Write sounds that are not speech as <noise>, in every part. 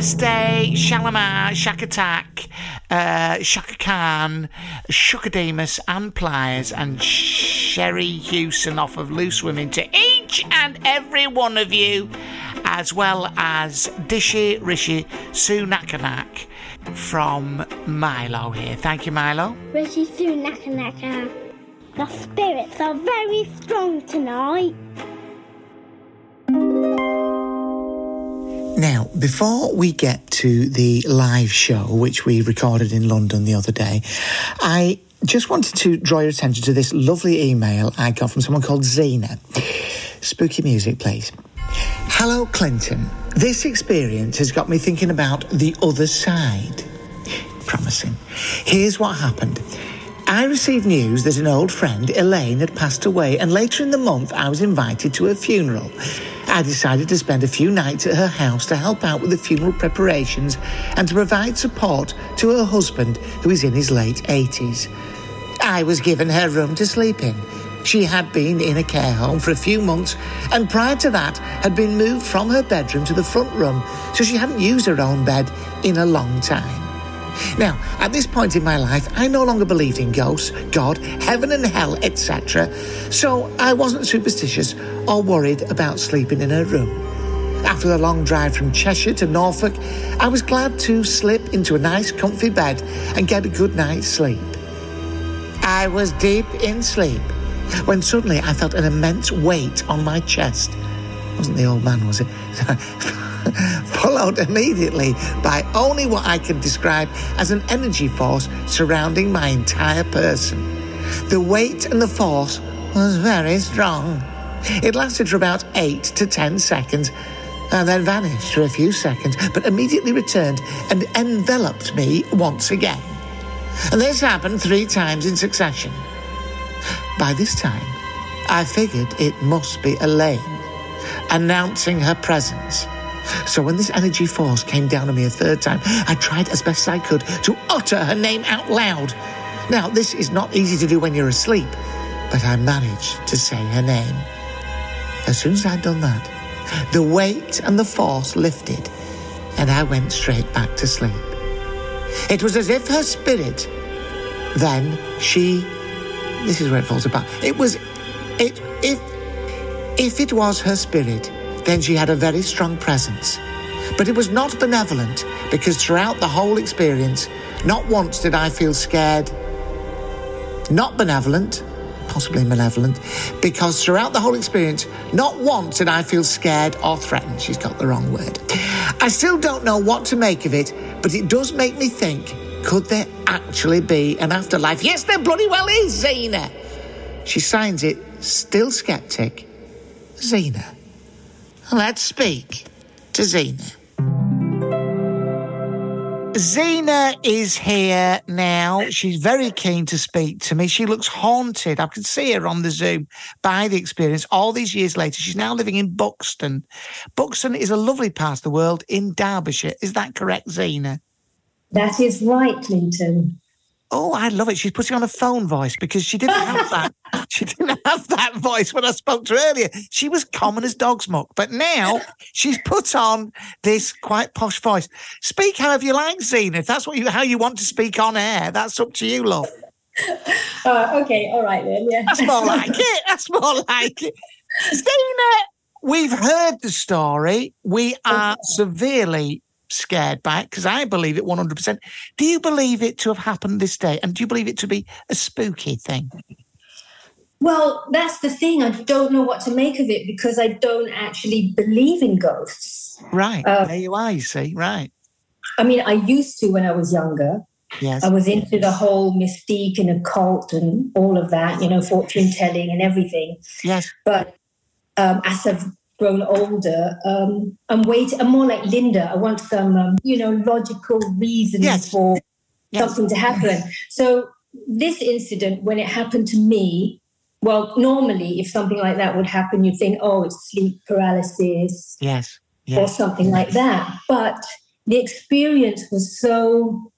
Namaste, Shalimar, Shakatak, uh, Chaka Khan, Chaka Demus, and Pliers, and Sherrie Hewson off of Loose Women to each and every one of you, as well as Dishi Rishi Sunakanak from Milo here. Thank you, Milo. Rishi Sunakanaka. The spirits are very strong tonight. Now, before we get to the live show, which we recorded in London the other day, I just wanted to draw your attention to this lovely email I got from someone called Zena. Spooky music, please. Hello, Clinton. This experience has got me thinking about the other side. Promising. Here's what happened. I received news that an old friend, Elaine, had passed away, and later in the month I was invited to her funeral. I decided to spend a few nights at her house to help out with the funeral preparations and to provide support to her husband, who is in his late 80s. I was given her room to sleep in. She had been in a care home for a few months and prior to that had been moved from her bedroom to the front room, so she hadn't used her own bed in a long time. Now, at this point in my life, I no longer believed in ghosts, God, heaven and hell, etc. So I wasn't superstitious or worried about sleeping in her room. After the long drive from Cheshire to Norfolk, I was glad to slip into a nice, comfy bed and get a good night's sleep. I was deep in sleep when suddenly I felt an immense weight on my chest. Wasn't the old man, was it? <laughs> <laughs> Followed immediately by only what I can describe as an energy force surrounding my entire person. The weight and the force was very strong. It lasted for about eight to ten seconds and then vanished for a few seconds, but immediately returned and enveloped me once again. And this happened three times in succession. By this time, I figured it must be Elaine announcing her presence. So when this energy force came down on me a third time, I tried as best I could to utter her name out loud. Now, this is not easy to do when you're asleep, but I managed to say her name. As soon as I'd done that, the weight and the force lifted, and I went straight back to sleep. It was as if her spirit, then she, this is where it falls apart. It was, it, if, if it was her spirit, then she had a very strong presence. But it was not benevolent because throughout the whole experience, not once did I feel scared. Not benevolent, possibly malevolent, because throughout the whole experience, not once did I feel scared or threatened. She's got the wrong word. I still don't know what to make of it, but it does make me think could there actually be an afterlife? Yes, there bloody well is, Zena. She signs it, still skeptic, Zena. Let's speak to Zena. Zena is here now. She's very keen to speak to me. She looks haunted. I can see her on the Zoom by the experience. All these years later, she's now living in Buxton. Buxton is a lovely part of the world in Derbyshire. Is that correct, Zena? That is right, Clinton. Oh, I love it. She's putting on a phone voice because she didn't have that. <laughs> she didn't have that voice when I spoke to her earlier. She was common as dog's muck, but now she's put on this quite posh voice. Speak however you like, Zena. If that's what you how you want to speak on air, that's up to you, love. Uh, <laughs> okay, all right then. Yeah, that's more like <laughs> it. That's more like it. Zena, we've heard the story. We are severely scared by it because I believe it 100%. Do you believe it to have happened this day? And do you believe it to be a spooky thing? Well, that's the thing. I don't know what to make of it because I don't actually believe in ghosts. Right. Uh, there you are, you see. Right. I mean, I used to when I was younger. Yes. I was into the whole mystique and occult and all of that, you know, fortune telling and everything. Yes. But um, as I've grown older, um, I'm waiting. I'm more like Linda. I want some, um, you know, logical reasons yes. for yes. something to happen. So this incident, when it happened to me, well, normally if something like that would happen, you'd think, oh, it's sleep paralysis, yes, yes. or something like that. But the experience was so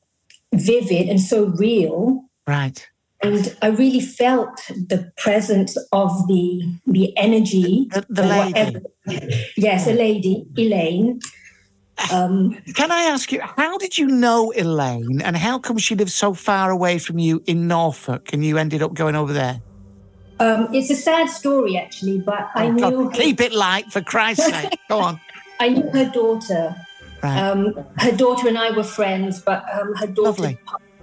vivid and so real, right? And I really felt the presence of the the energy. The, the lady. Whatever. Yes, a lady, Elaine. Um, Can I ask you, how did you know Elaine and how come she lived so far away from you in Norfolk and you ended up going over there? Um, it's a sad story, actually, but oh, I knew. God, keep it light, for Christ's sake. <laughs> Go on. I knew her daughter. Right. Um, her daughter and I were friends, but um, her daughter Lovely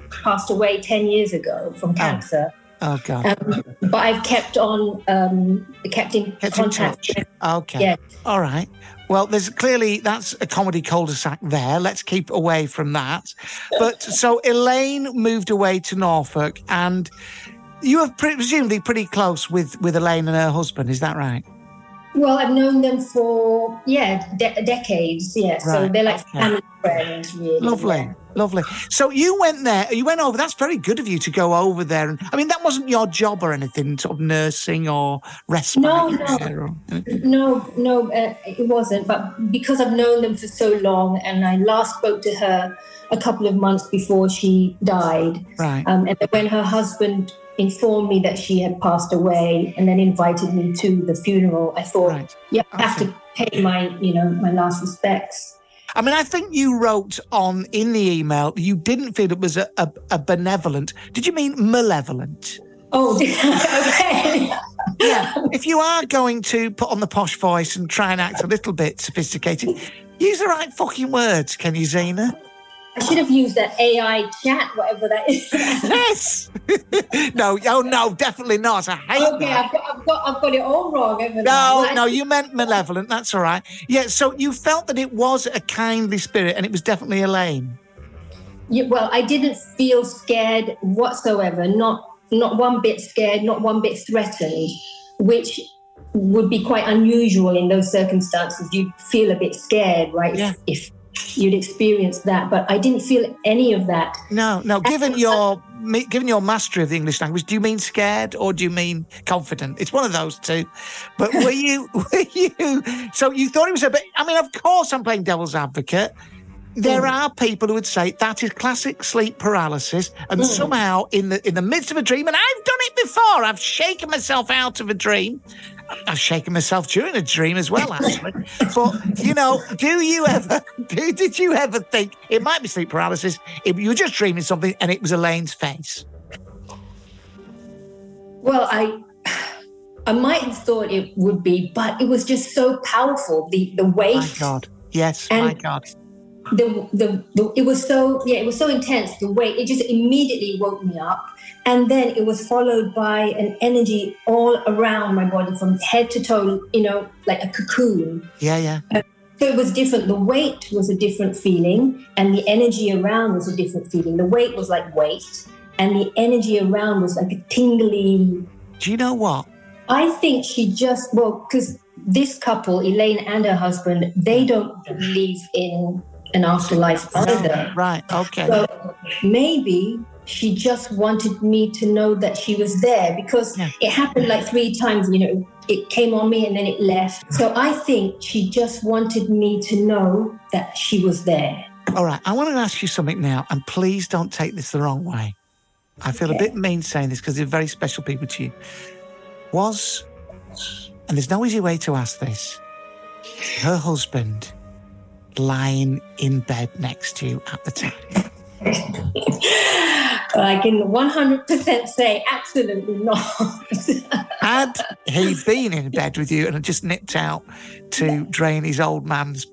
passed away 10 years ago from cancer. Oh, oh God. Um, but I've kept on, um, kept in kept contact. In okay. Yeah. All right. Well, there's clearly that's a comedy cul-de-sac there. Let's keep away from that. But so Elaine moved away to Norfolk, and you are presumably pretty close with with Elaine and her husband. Is that right? Well, I've known them for yeah de- decades. Yeah, right. so they're like okay. family friends. Really. Lovely. Lovely. So you went there, you went over. That's very good of you to go over there. And I mean, that wasn't your job or anything, sort of nursing or respite. No, no, no, no, uh, it wasn't. But because I've known them for so long, and I last spoke to her a couple of months before she died. Right. Um, and when her husband informed me that she had passed away, and then invited me to the funeral, I thought, right. yeah, I have to pay my, you know, my last respects. I mean, I think you wrote on in the email you didn't feel it was a, a, a benevolent. Did you mean malevolent? Oh, <laughs> okay. yeah. If you are going to put on the posh voice and try and act a little bit sophisticated, use the right fucking words, can you, Zena? I should have used that AI chat, whatever that is. yes. <laughs> no, oh no, definitely not. I hate okay, that. I've got, I've got, I've got it all wrong. No, I? no, you meant malevolent. That's all right. Yeah. So you felt that it was a kindly spirit, and it was definitely Elaine. Yeah, well, I didn't feel scared whatsoever. Not, not one bit scared. Not one bit threatened, which would be quite unusual in those circumstances. You'd feel a bit scared, right? Yeah. If, if you'd experience that, but I didn't feel any of that. No, no. Given your given your mastery of the English language, do you mean scared or do you mean confident? It's one of those two. But were <laughs> you <laughs> were you? So you thought it was a bit? I mean, of course, I'm playing devil's advocate. There mm. are people who would say that is classic sleep paralysis, and mm. somehow in the in the midst of a dream, and I've done it before. I've shaken myself out of a dream, I've shaken myself during a dream as well, actually. <laughs> but you know, do you ever? <laughs> Do, did you ever think it might be sleep paralysis? If you were just dreaming something and it was Elaine's face. Well, I. I might have thought it would be, but it was just so powerful. The the weight. My God. Yes, and my God the, the, the it was so yeah it was so intense the weight it just immediately woke me up. And then it was followed by an energy all around my body from head to toe you know like a cocoon. Yeah yeah. Uh, so it was different. The weight was a different feeling and the energy around was a different feeling. The weight was like weight and the energy around was like a tingly. Do you know what? I think she just well because this couple elaine and her husband they don't believe in an afterlife either. Right. Okay. So maybe she just wanted me to know that she was there because Yeah. it happened like three times, you know, it came on me and then it left. So I think she just wanted me to know that she was there. All right. I want to ask you something now, and please don't take this the wrong way. I feel a bit mean saying this because they're very special people to you. Was, and there's no easy way to ask this, her husband lying in bed next to you at the time? <laughs> I can 100% say absolutely not. <laughs> Had he been in bed with you and had just nipped out to drain his old man's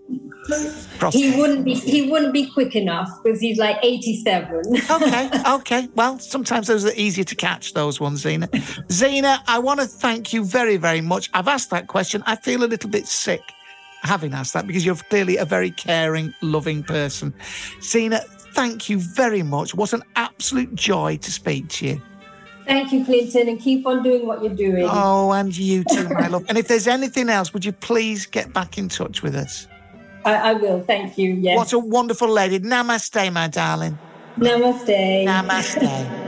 prostate? he wouldn't be he wouldn't be quick enough because he's like 87. <laughs> okay, okay. Well, sometimes those are easier to catch, those ones, Zena. Zena, I want to thank you very, very much. I've asked that question. I feel a little bit sick having asked that because you're clearly a very caring, loving person. Zena, thank you very much. What an absolute joy to speak to you. Thank you, Clinton, and keep on doing what you're doing. Oh, and you too, my <laughs> love. And if there's anything else, would you please get back in touch with us? I, I will. Thank you. Yes. What a wonderful lady. Namaste, my darling. Namaste. Namaste. <laughs>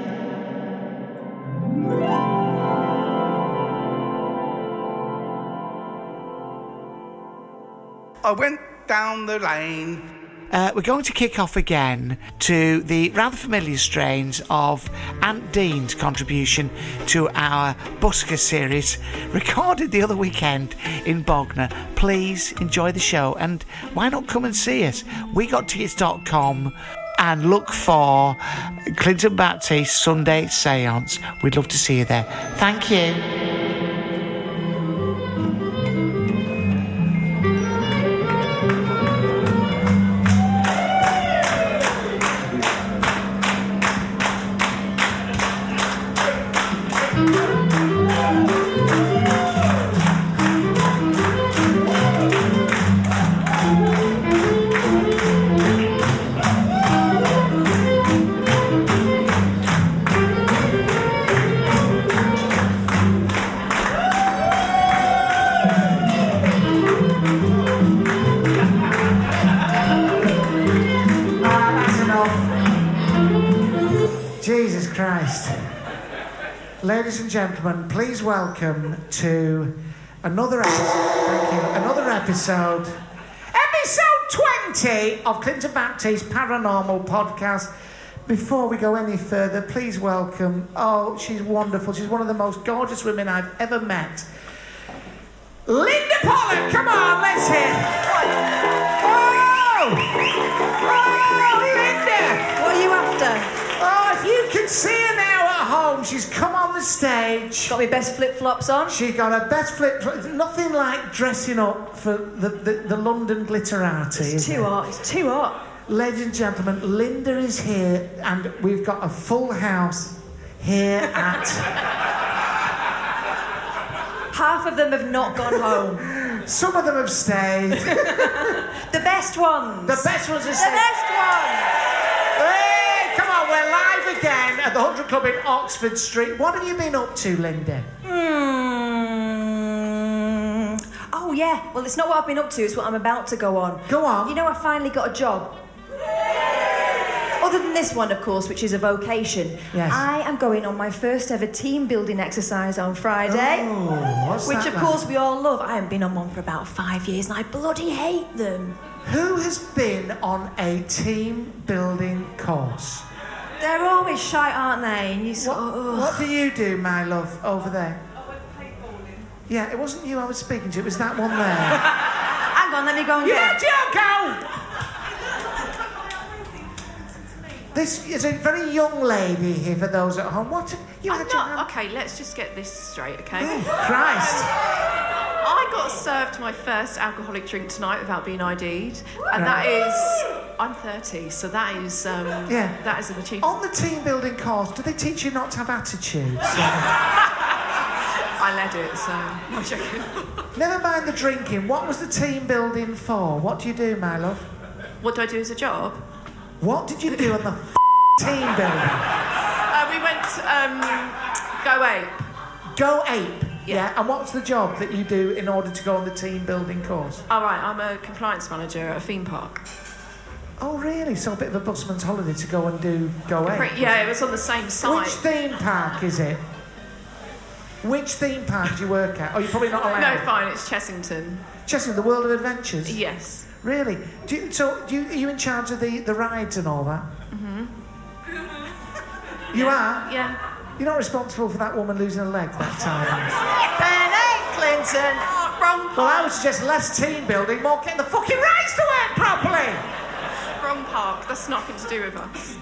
I went down the lane. Uh, we're going to kick off again to the rather familiar strains of Aunt Dean's contribution to our Busker series, <laughs> recorded the other weekend in Bognor. Please enjoy the show and why not come and see us? WeGotTickets.com and look for Clinton Baptiste Sunday Seance. We'd love to see you there. Thank you. Welcome to another episode. Thank you. Another episode. Episode 20 of Clinton Baptiste Paranormal Podcast. Before we go any further, please welcome. Oh, she's wonderful. She's one of the most gorgeous women I've ever met. Linda Pollock, come on, let's hear. Oh! Oh, Linda! What are you after? Oh, if you could see she's come on the stage. Got my best flip flops on. She got her best flip. Flops. Nothing like dressing up for the, the, the London glitterati. It's too it? hot. It's too hot. Ladies and gentlemen, Linda is here, and we've got a full house here at. <laughs> Half of them have not gone home. <laughs> Some of them have stayed. <laughs> The best ones. The best ones have The best ones. Hey, come on, we're live again at the 100 Club in Oxford Street. What have you been up to, Linda? Hmm. Oh yeah. Well, it's not what I've been up to. It's what I'm about to go on. Go on. You know, I finally got a job. Other than this one, of course, which is a vocation. Yes. I am going on my first ever team building exercise on Friday. Oh, what's Which, of like? course, we all love. I haven't been on one for about five years, and I bloody hate them. Who has been on a team building course? They're always shy, aren't they? And you What, oh, of, what do you do, my love, over there? Oh, I went paintballing. Yeah, it wasn't you I was speaking to, it was that one there. <laughs> Hang on, let me go and yeah, get. Joko! <laughs> This is a very young lady here for those at home. What? You I'm had your not. Okay, let's just get this straight, okay? Oh, Christ. I got served my first alcoholic drink tonight without being ID'd, and that is. I'm 30, so that is. Um, Yeah. That is an achievement. On the team building course, do they teach you not to have attitudes? <laughs> I led it, so. <laughs> I'm joking. Never mind the drinking. What was the team building for? What do you do, my love? What do I do as a job? What did you do on the <laughs> f- team building? Uh, we went. Um, go ape. Go ape. Yeah. Yeah. And what's the job that you do in order to go on the team building course? All right, I'm a compliance manager at a theme park. Oh, really? So a bit of a busman's holiday to go and do Go Ape. Yeah, it was on the same side. Which theme park is it? Which theme park do you work at? Oh, you're probably not allowed. No, fine, it's Chessington. Chessington, the World of Adventures. Yes. Really? Do you, so, do you, are you in charge of the, the rides and all that? hmm You are. Yeah. You're not responsible for that woman losing a leg that time. <laughs> Ben Clinton. wrong Well, I would suggest less team building, more getting the fucking rides to work properly. Wrong park. That's nothing to do with us.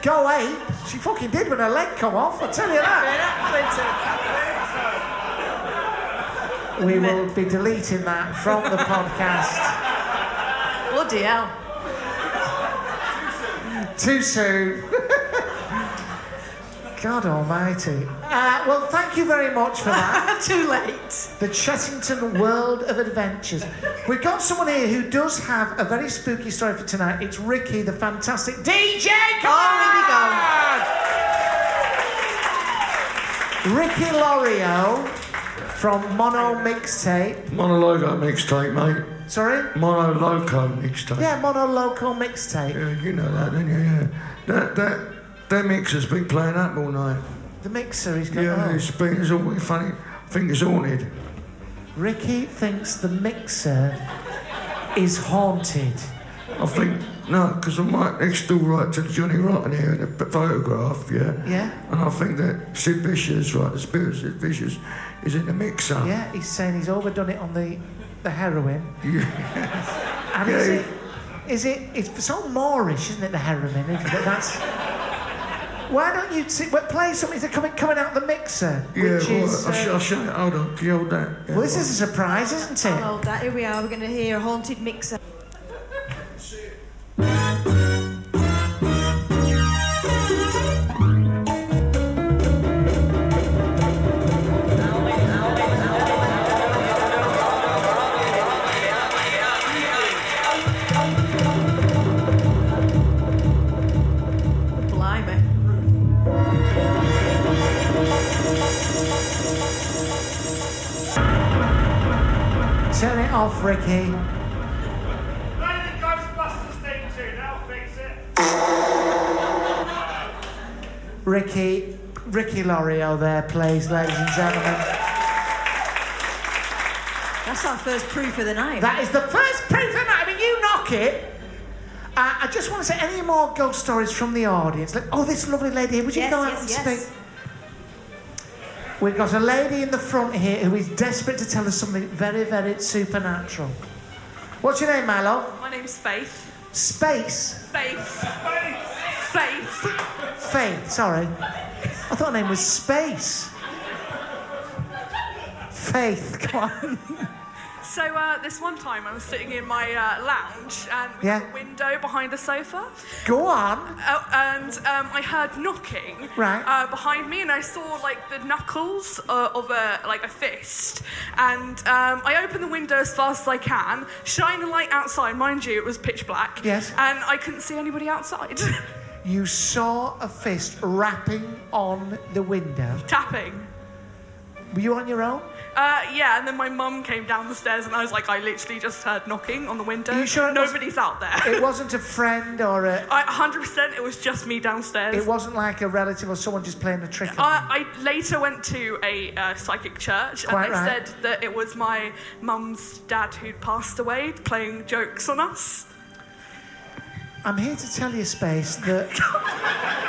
Go ape. She fucking did when her leg come off. I tell you that. We will be deleting that from the podcast. Bloody hell. Too soon. God Almighty. Uh, well, thank you very much for that. <laughs> Too late. The Chessington World of Adventures. We've got someone here who does have a very spooky story for tonight. It's Ricky, the fantastic DJ. Come on! Ricky Lorio from Mono Mixtape. Monologo mixtape, mate. Sorry? Monoloco mixtape. Yeah, Mono Loco Mixtape. Yeah, you know that, don't you? Yeah. That that that mixer's been playing up all night. The mixer, he's got. Yeah, it's been it's all funny. I think it's haunted. Ricky thinks the mixer is haunted. I think no, because I'm right next door, right to Johnny Rotten here in a p- photograph. Yeah. Yeah? And I think that Sid Vicious, right, the spirit of Sid Vicious, is in the mixer. Yeah, he's saying he's overdone it on the, the heroin. <laughs> Yeah. And is it? Is it? It's so Moorish, isn't it? The heroin, isn't it? That's. Why don't you t- well, play something that's coming coming out of the mixer? Yeah, which well, is, I'll, sh- I'll show you. Hold on, can you hold that? Yeah, well, this is a surprise, isn't it? Hold that. Here we are. We're going to hear a haunted mixer. Off, Ricky. Ricky, Ricky Lorio there please, ladies and gentlemen. That's our first proof of the night. That is the first proof of the night. I mean, you knock it. Uh, I just want to say, any more ghost stories from the audience? Like, oh, this lovely lady here, would you Yes, go out yes, and yes. speak? We've got a lady in the front here who is desperate to tell us something very, very supernatural. What's your name, Milo? My name's Faith. Space. Faith. Faith. Faith, sorry. I thought her name was Space. Faith, come on. So uh, this one time I was sitting in my uh, lounge and we Yeah. have a window behind the sofa. Go on. Uh, and um, I heard knocking Right. uh, behind me, and I saw like the knuckles uh, of a like a fist. And um, I opened the window as fast as I can, shine the light outside. Mind you, it was pitch black. Yes. And I couldn't see anybody outside. <laughs> You saw a fist rapping on the window. Tapping. Were you on your own? Uh, yeah, and then my mum came down the stairs, and I was like, I literally just heard knocking on the window. Are you sure it Nobody's out there. It wasn't a friend or a. I 100% it was just me downstairs. It wasn't like a relative or someone just playing a trick on. I, I later went to a uh, psychic church Quite and they right. said that it was my mum's dad who'd passed away playing jokes on us. I'm here to tell you, Space, that. <laughs>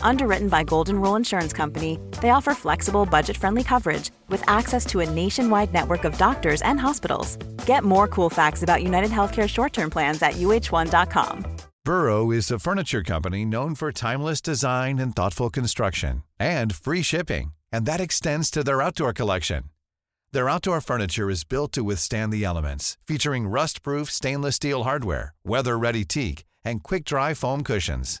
Underwritten by Golden Rule Insurance Company, they offer flexible, budget friendly coverage with access to a nationwide network of doctors and hospitals. Get more cool facts about United Healthcare short term plans at uh1.com. Burrow is a furniture company known for timeless design and thoughtful construction and free shipping, and that extends to their outdoor collection. Their outdoor furniture is built to withstand the elements, featuring rust-proof stainless steel hardware, weather-ready teak, and quick-dry foam cushions.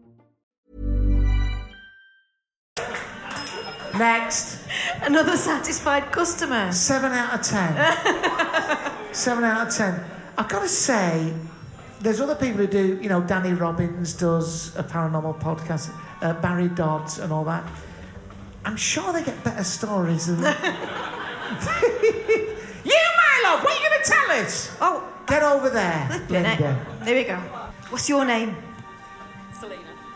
Next. Another satisfied customer. Seven out of ten. <laughs> Seven out of ten. I've got to say, there's other people who do, you know, Danny Robins does a paranormal podcast, uh, Barry Dodds and all that. I'm sure they get better stories than. <laughs> you, my love, what are you going to tell us? Oh, Get over there. Linda. There we go. What's your name?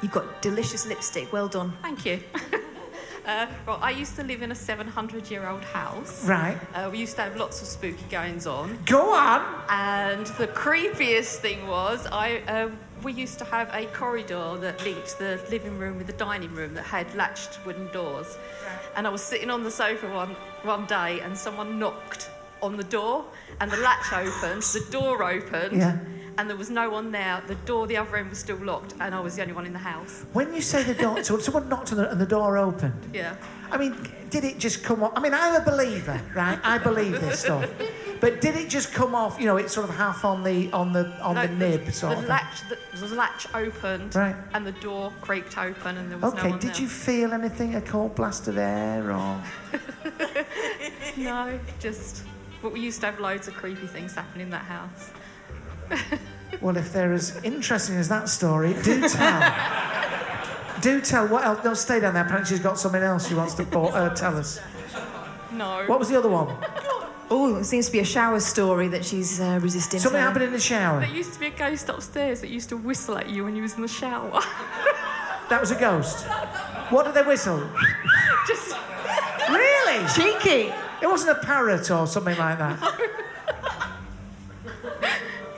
You've got delicious lipstick. Well done. Thank you. <laughs> uh, well, I used to live in a 700 year old house. Right. Uh, we used to have lots of spooky goings on. Go on. And the creepiest thing was, I uh, we used to have a corridor that linked the living room with the dining room that had latched wooden doors. Right. And I was sitting on the sofa one, one day and someone knocked on the door and the latch opened, the door opened, Yeah. And there was no one there. The door, the other end was still locked and I was the only one in the house. When you say the door, <laughs> so someone knocked on the, and the door opened. Yeah. I mean, did it just come off? I mean, I'm a believer, right? I believe this stuff. <laughs> But did it just come off? You know, it's sort of half on the on the on the nib sort the of. latch, the, the latch opened, Right. and the door creaked open, and there was no Okay, one did there. you feel anything? A cold blast of air, or <laughs> no, just. But we used to have loads of creepy things happen in that house. Well, if they're as interesting as that story, do tell. do tell. What else? No, stay down there. Apparently, she's got something else she wants to bo- uh, tell us. No. What was the other one? Oh, it seems to be a shower story that she's uh, resisting. Something to. happened in the shower. There used to be a ghost upstairs that used to whistle at you when you was in the shower. <laughs> That was a ghost. What did they whistle? <laughs> Just Really? Cheeky. It wasn't a parrot or something like that.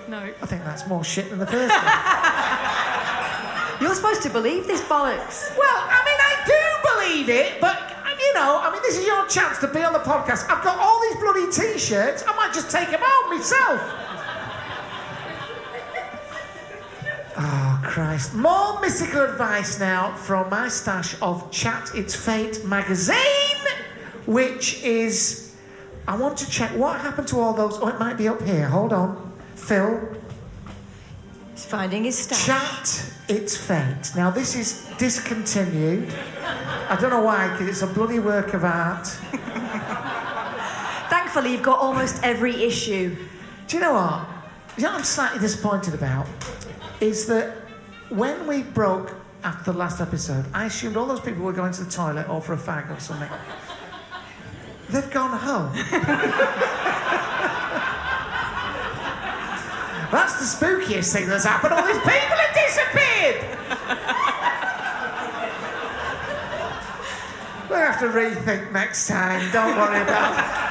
No. I think that's more shit than the first one. <laughs> You're supposed to believe this bollocks. Well, I mean, I do believe it, but um, you know, I mean, this is your chance to be on the podcast. I've got all these bloody t-shirts. I might just take them out myself. <laughs> Oh, Christ. More mystical advice now from my stash of Chat It's Fate magazine, which is. I want to check what happened to all those. Oh, it might be up here. Hold on. Phil. He's finding his stash. Chat It's Fate. Now, this is discontinued. I don't know why, because it's a bloody work of art. <laughs> Thankfully, you've got almost every issue. Do you know what? You know what I'm slightly disappointed about? Is that when we broke after the last episode, I assumed all those people were going to the toilet or for a fag or something. They've gone home. <laughs> That's the spookiest thing that's happened. All these people have disappeared. We'll have to rethink next time. Don't worry about it.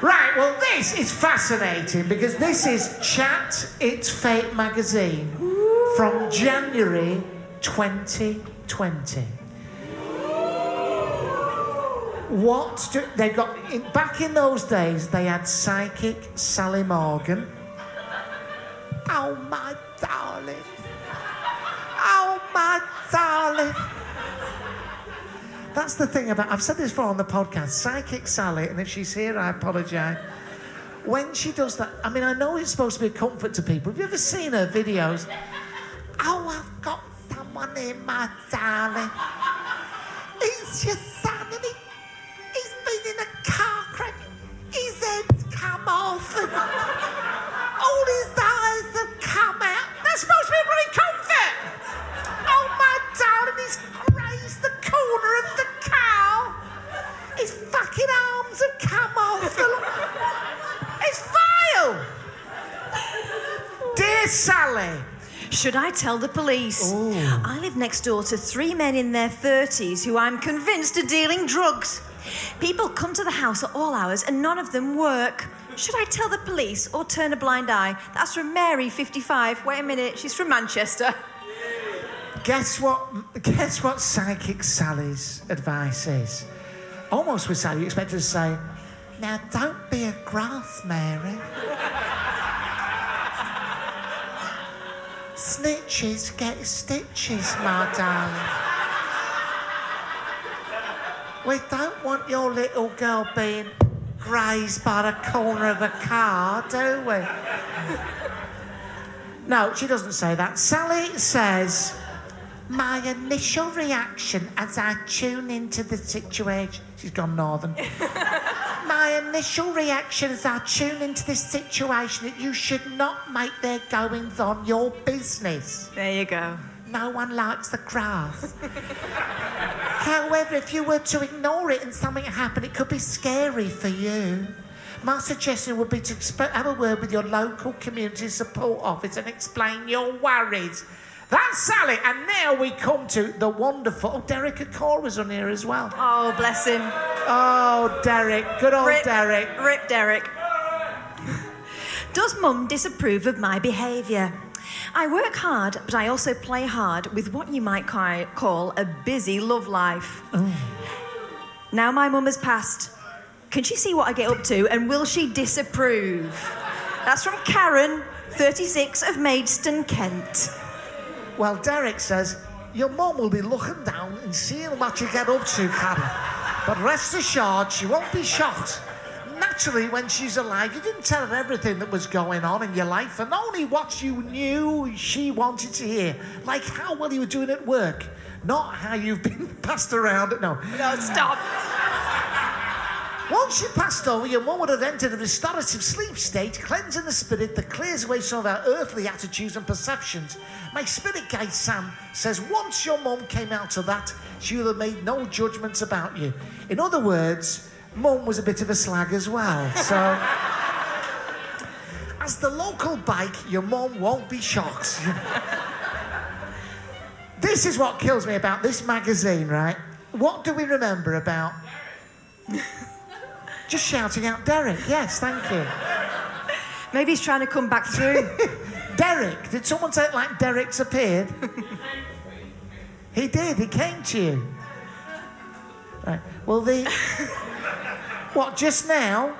Right, well, this is fascinating because this is Chat It's Fate magazine from January 2020. What do, they got back in those days? They had psychic Sally Morgan. Oh my darling, oh my darling. That's the thing about. I've said this before on the podcast. Psychic Sally, and if she's here, I apologise. when she does that, I mean, I know it's supposed to be a comfort to people. Have you ever seen her videos? Oh, I've got someone in my darling. He's your off, all his eyes have come out. That's supposed to be a bloody comfort. Oh, my darling, he's grazed the corner of the cow. His fucking arms have come off. It's vile. Dear Sally. Should I tell the police? I live next door to three men in their 30s who I'm convinced are dealing drugs. People come to the house at all hours and none of them work. Should I tell the police or turn a blind eye? That's from Mary, 55. Wait a minute, she's from Manchester. Guess what? Guess what psychic Sally's advice is? Almost with Sally, you expect her to say, "Now don't be a grass, Mary." Snitches get stitches, my darling. We don't want your little girl being grazed by the corner of a car, do we? No, she doesn't say that. Sally says, My initial reaction as I tune into the situation. She's gone northern. <laughs> My initial reaction as I tune into this situation that you should not make their goings on your business. There you go. No one likes the grass. However, if you were to ignore it and something happened, it could be scary for you. My suggestion would be to exp- have a word with your local community support office and explain your worries. That's Sally, and now we come to the wonderful. Oh, Derek Acorah's on here as well. Oh, bless him. Oh, Derek, good old Rip, Derek. Rip Derek. Does mum disapprove of my behaviour? I work hard, but I also play hard with what you might call a busy love life. Oh. Now my mum has passed. Can she see what I get up to and will she disapprove? That's from Karen, 36 of Maidstone, Kent. Well, Derek says, Your mum will be looking down and seeing what you get up to, Karen. But rest assured, she won't be shocked. Naturally, when she's alive, you didn't tell her everything that was going on in your life and only what you knew she wanted to hear. Like how well you were doing at work, not how you've been <laughs> passed around. No. No, stop. Once you passed over, your mum would have entered a restorative sleep state, cleansing the spirit that clears away some of our earthly attitudes and perceptions. My spirit guide Sam says once your mum came out of that, she would have made no judgments about you. In other words, mum was a bit of a slag as well. So, as the local bike, your mum won't be shocked. this is what kills me about this magazine, right? What do we remember about? <laughs> Just shouting out Derek. Yes, thank you. Maybe he's trying to come back through. <laughs> Derek. Did someone say it like Derek's appeared? he did. He came to you. Right. Well, the. <laughs> what, just now?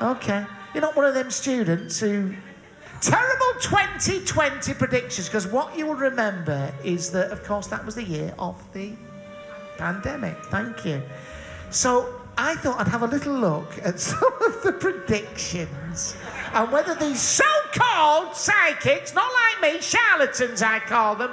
Okay. You're not one of them students who. Terrible 2020 predictions, because what you will remember is that, of course, that was the year of the pandemic. Thank you. So I thought I'd have a little look at <laughs> some of the predictions and whether these so called psychics, not like me, charlatans, I call them.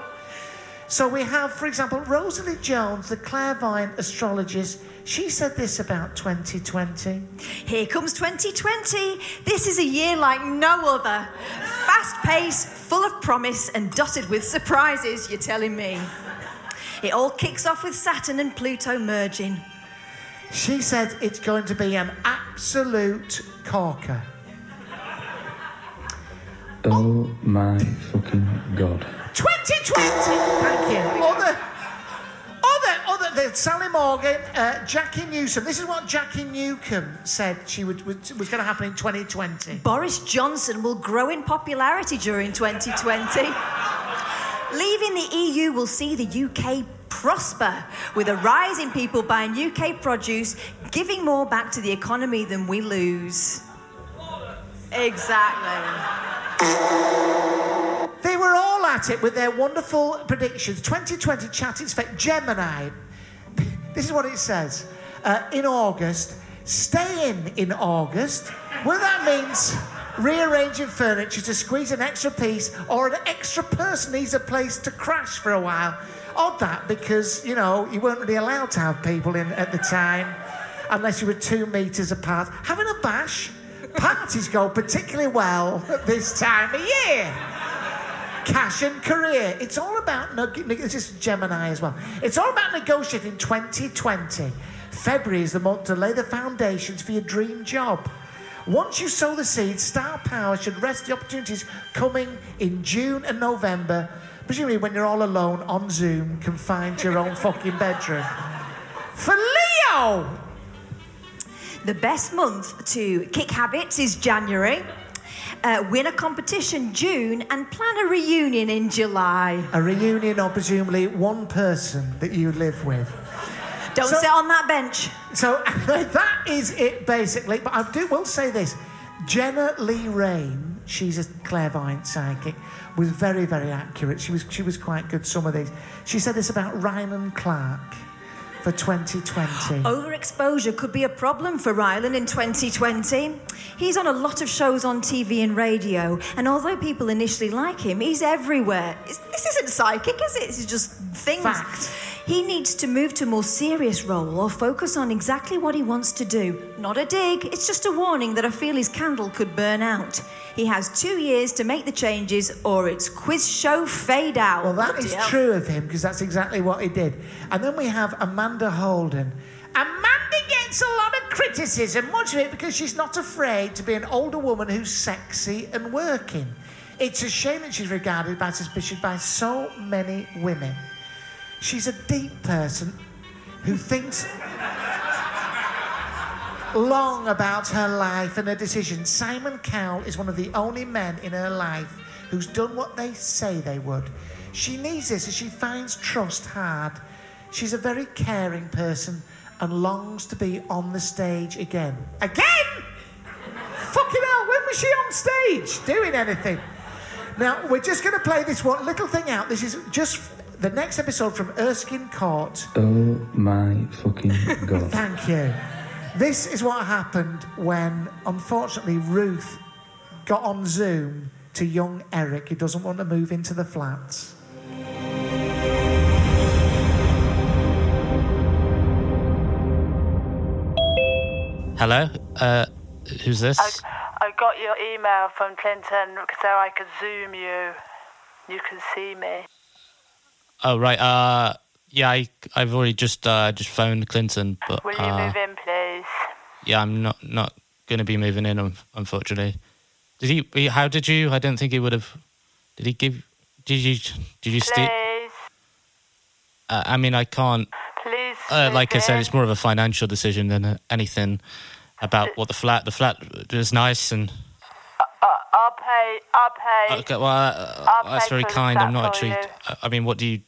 So we have, for example, Rosalie Jones, the clairvoyant astrologist. She said this about 2020. Here comes 2020. This is a year like no other. Fast paced, full of promise, and dotted with surprises, you're telling me. It all kicks off with Saturn and Pluto merging. She said it's going to be an absolute corker. Oh my fucking god. 2020! Thank you. Other, other, other, the Sally Morgan, uh, Jackie Newsom. This is what Jackie Newcomb said she would, would, was going to happen in 2020. Boris Johnson will grow in popularity during 2020. <laughs> Leaving the EU will see the UK prosper, with a rise in people buying UK produce, giving more back to the economy than we lose. Exactly. Were all at it with their wonderful predictions. 2020 chat, it's. Gemini. <laughs> This is what it says. Uh, in August, stay in in August, Well, that means rearranging furniture to squeeze an extra piece or an extra person needs a place to crash for a while. Odd that because, you know, you weren't really allowed to have people in at the time unless you were two metres apart. Having a bash, parties go particularly well at this time of year. Cash and career. It's all about, this is Gemini as well. It's all about negotiating 2020. February is the month to lay the foundations for your dream job. Once you sow the seeds, Star Power should rest the opportunities coming in June and November. Presumably, when you're all alone on Zoom, confined to your own fucking bedroom. For Leo! The best month to kick habits is January. Uh, win a competition June and plan a reunion in July. A reunion or presumably one person that you live with. Don't So- sit on that bench. So <laughs> that is it basically. But I do will say this: Jenna Lee Rain, she's a clairvoyant psychic, was very very accurate. She was she was quite good. Some of these. She said this about Rylan Clark for 2020. Overexposure could be a problem for Rylan in 2020. He's on a lot of shows on TV and radio, and although people initially like him, he's everywhere. It's, this isn't psychic, is it? It's just things. Fact. He needs to move to a more serious role or focus on exactly what he wants to do. Not a dig, it's just a warning that I feel his candle could burn out. He has two years to make the changes, or it's quiz show fade out. Well, that Bloody is true of him because that's exactly what he did. And then we have Amanda Holden. Amanda gets a lot of criticism, much of it because she's not afraid to be an older woman who's sexy and working. It's a shame that she's regarded by suspicion by so many women. She's a deep person who thinks long about her life and her decisions. Simon Cowell is one of the only men in her life who's done what they say they would. She needs this as she finds trust hard. She's a very caring person and longs to be on the stage again. Again? Fucking hell, when was she on stage doing anything? Now, we're just going to play this one little thing out. This is just the next episode from Erskin Court. Oh my fucking <laughs> god. Thank you. This is what happened when, unfortunately, Ruth got on Zoom to young Eric, who doesn't want to move into the flats. Hello? Uh, who's this? I, I got your email from Clinton so I could Zoom you. You can see me. Oh, right. Uh, yeah, I, I've already just uh, just phoned Clinton, but Will you uh, move in, please? yeah, I'm not not going to be moving in, un- unfortunately. Did he, he? How did you? I don't think he would have. Did he give? Did you? Did you steal? Please, Uh, I mean, I can't. please. Uh, like I said, it's more of a financial decision than uh, anything about what the flat. The flat was nice and Uh, I'll pay. I'll pay. okay. Well, uh, I'll that's pay very kind. I'm not actually. you. I mean, what do you?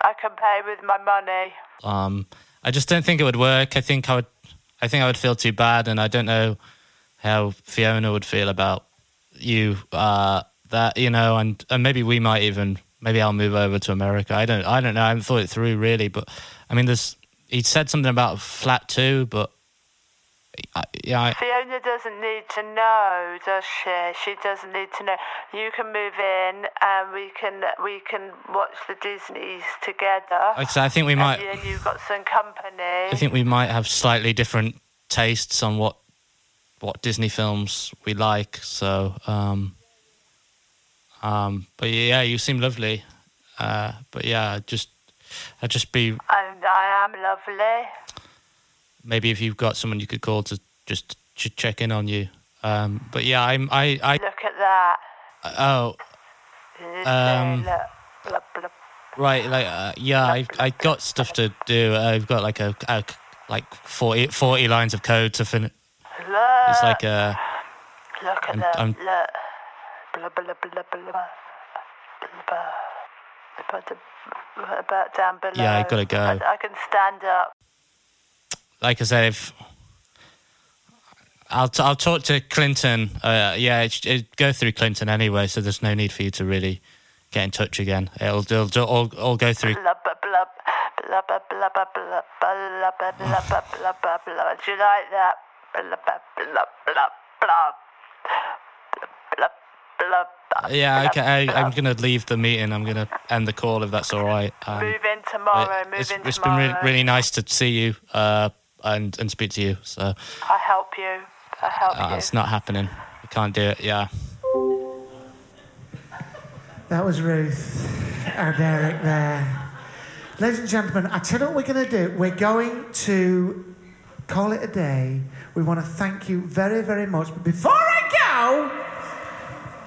I can pay with my money. Um, I just don't think it would work. I think I would. I think I would feel too bad, and I don't know how Fiona would feel about you. Uh, that you know, and and maybe we might even. Maybe I'll move over to America. I don't. I don't know. I haven't thought it through really, but I mean, there's. He said something about flat two, but I, yeah, Fiona doesn't need to know, does she? She doesn't need to know. You can move in, and we can we can watch the Disney's together. Like I think we might- then you've got some company. I think we might have slightly different tastes on what what Disney films we like. So, um, um, but yeah, you seem lovely. Uh, but yeah, just I'd just be And I am lovely. Maybe if you've got someone you could call to just ch- check in on you. Um, but yeah, I'm I I Look at that. oh Um, look, blah, blah. right like uh, yeah I I got stuff to do. I've got like a, a like 40, 40 lines of code to finish. Look. It's like a Look at I'm- that. I'm-. Blah, blah, blah, blah, blah. Blah. About, the, about down below. Yeah, I gotta go. I, I can stand up like I said, if I'll t- I'll talk to Clinton. Uh, yeah, it, it go through Clinton anyway, so there's no need for you to really get in touch again. It'll, it'll, it'll all, all go through. Yeah, okay. I, am gonna leave the meeting. I'm gonna end the call if that's all right. Um, move in tomorrow. Move it's, in It's been re- really nice to see you. Uh, and and speak to you. So I help you. I help uh, you. it's not happening. We can't do it. Yeah. That was Ruth and Eric there. Ladies and gentlemen, I tell you what we're going to do. We're going to call it a day. We want to thank you very, very much. But before I go,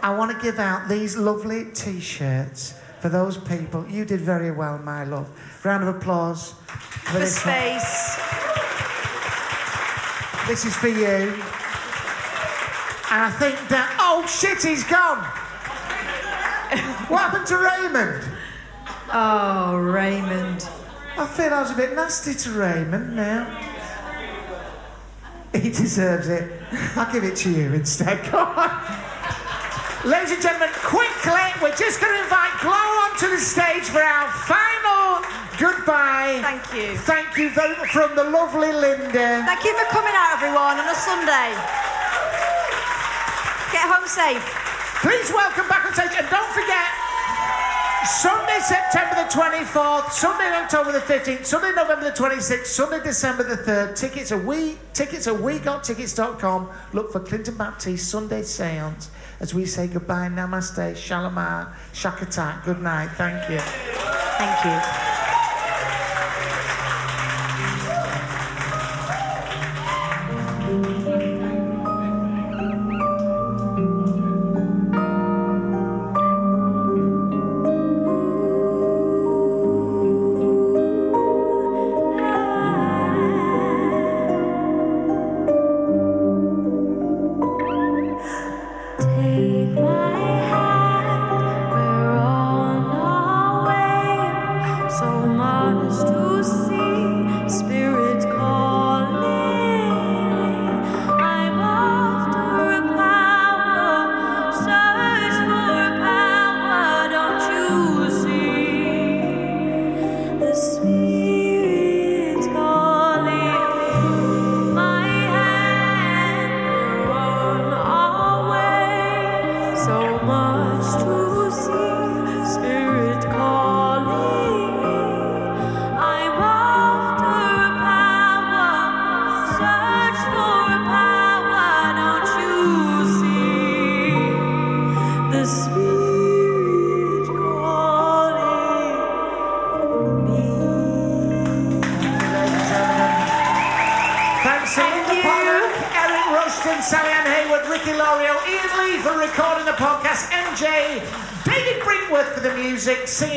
I want to give out these lovely t shirts for those people. You did very well, my love. Round of applause for For this one. This is for you. And I think that. Oh shit, he's gone! what happened to Raymond? Oh, Raymond. I feel I was a bit nasty to Raymond now. He deserves it. I'll give it to you instead. <laughs> Go on. Ladies and gentlemen, quickly, we're just going to invite GLOWE onto the stage for our final goodbye. Thank you. Thank you from the lovely Linda. Thank you for coming out, everyone, on a Sunday. Get home safe. Please welcome back on stage, and don't forget, Sunday, September the 24th, Sunday, October the 15th, Sunday, November the 26th, Sunday, December the 3rd. Tickets are we, tickets are we.tickets.com. Look for Clinton Baptiste Sunday Seance as we say goodbye, namaste, shalamar, shakatak, good night, thank you. Thank you.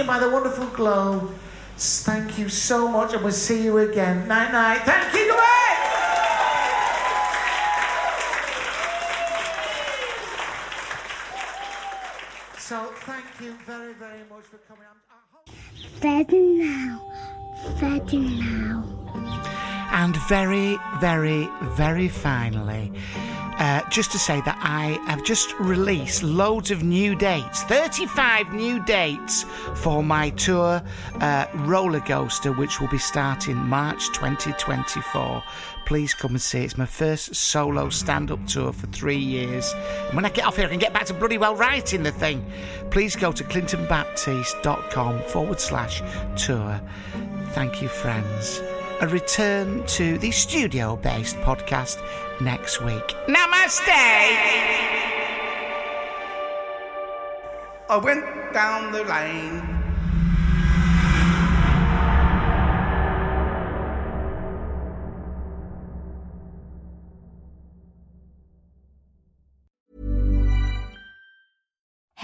Music, singing by the wonderful GLOWE. Thank you so much, and we'll see you again. Night night. Thank you, Gwen! So, thank you very, very much for coming. I'm- Ready now. Ready now. And very, very, very finally, uh, just to say that I have just released loads of new dates 35 new dates for my tour uh, roller coaster, which will be starting March 2024. Please come and see. It's my first solo stand up tour for three years. And when I get off here, I can get back to bloody well writing the thing. Please go to clintonbaptiste.com forward slash tour. Thank you, friends a return to the studio based podcast next week. Namaste! I went down the lane.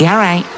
Yeah, right.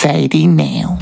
Sadie Nail.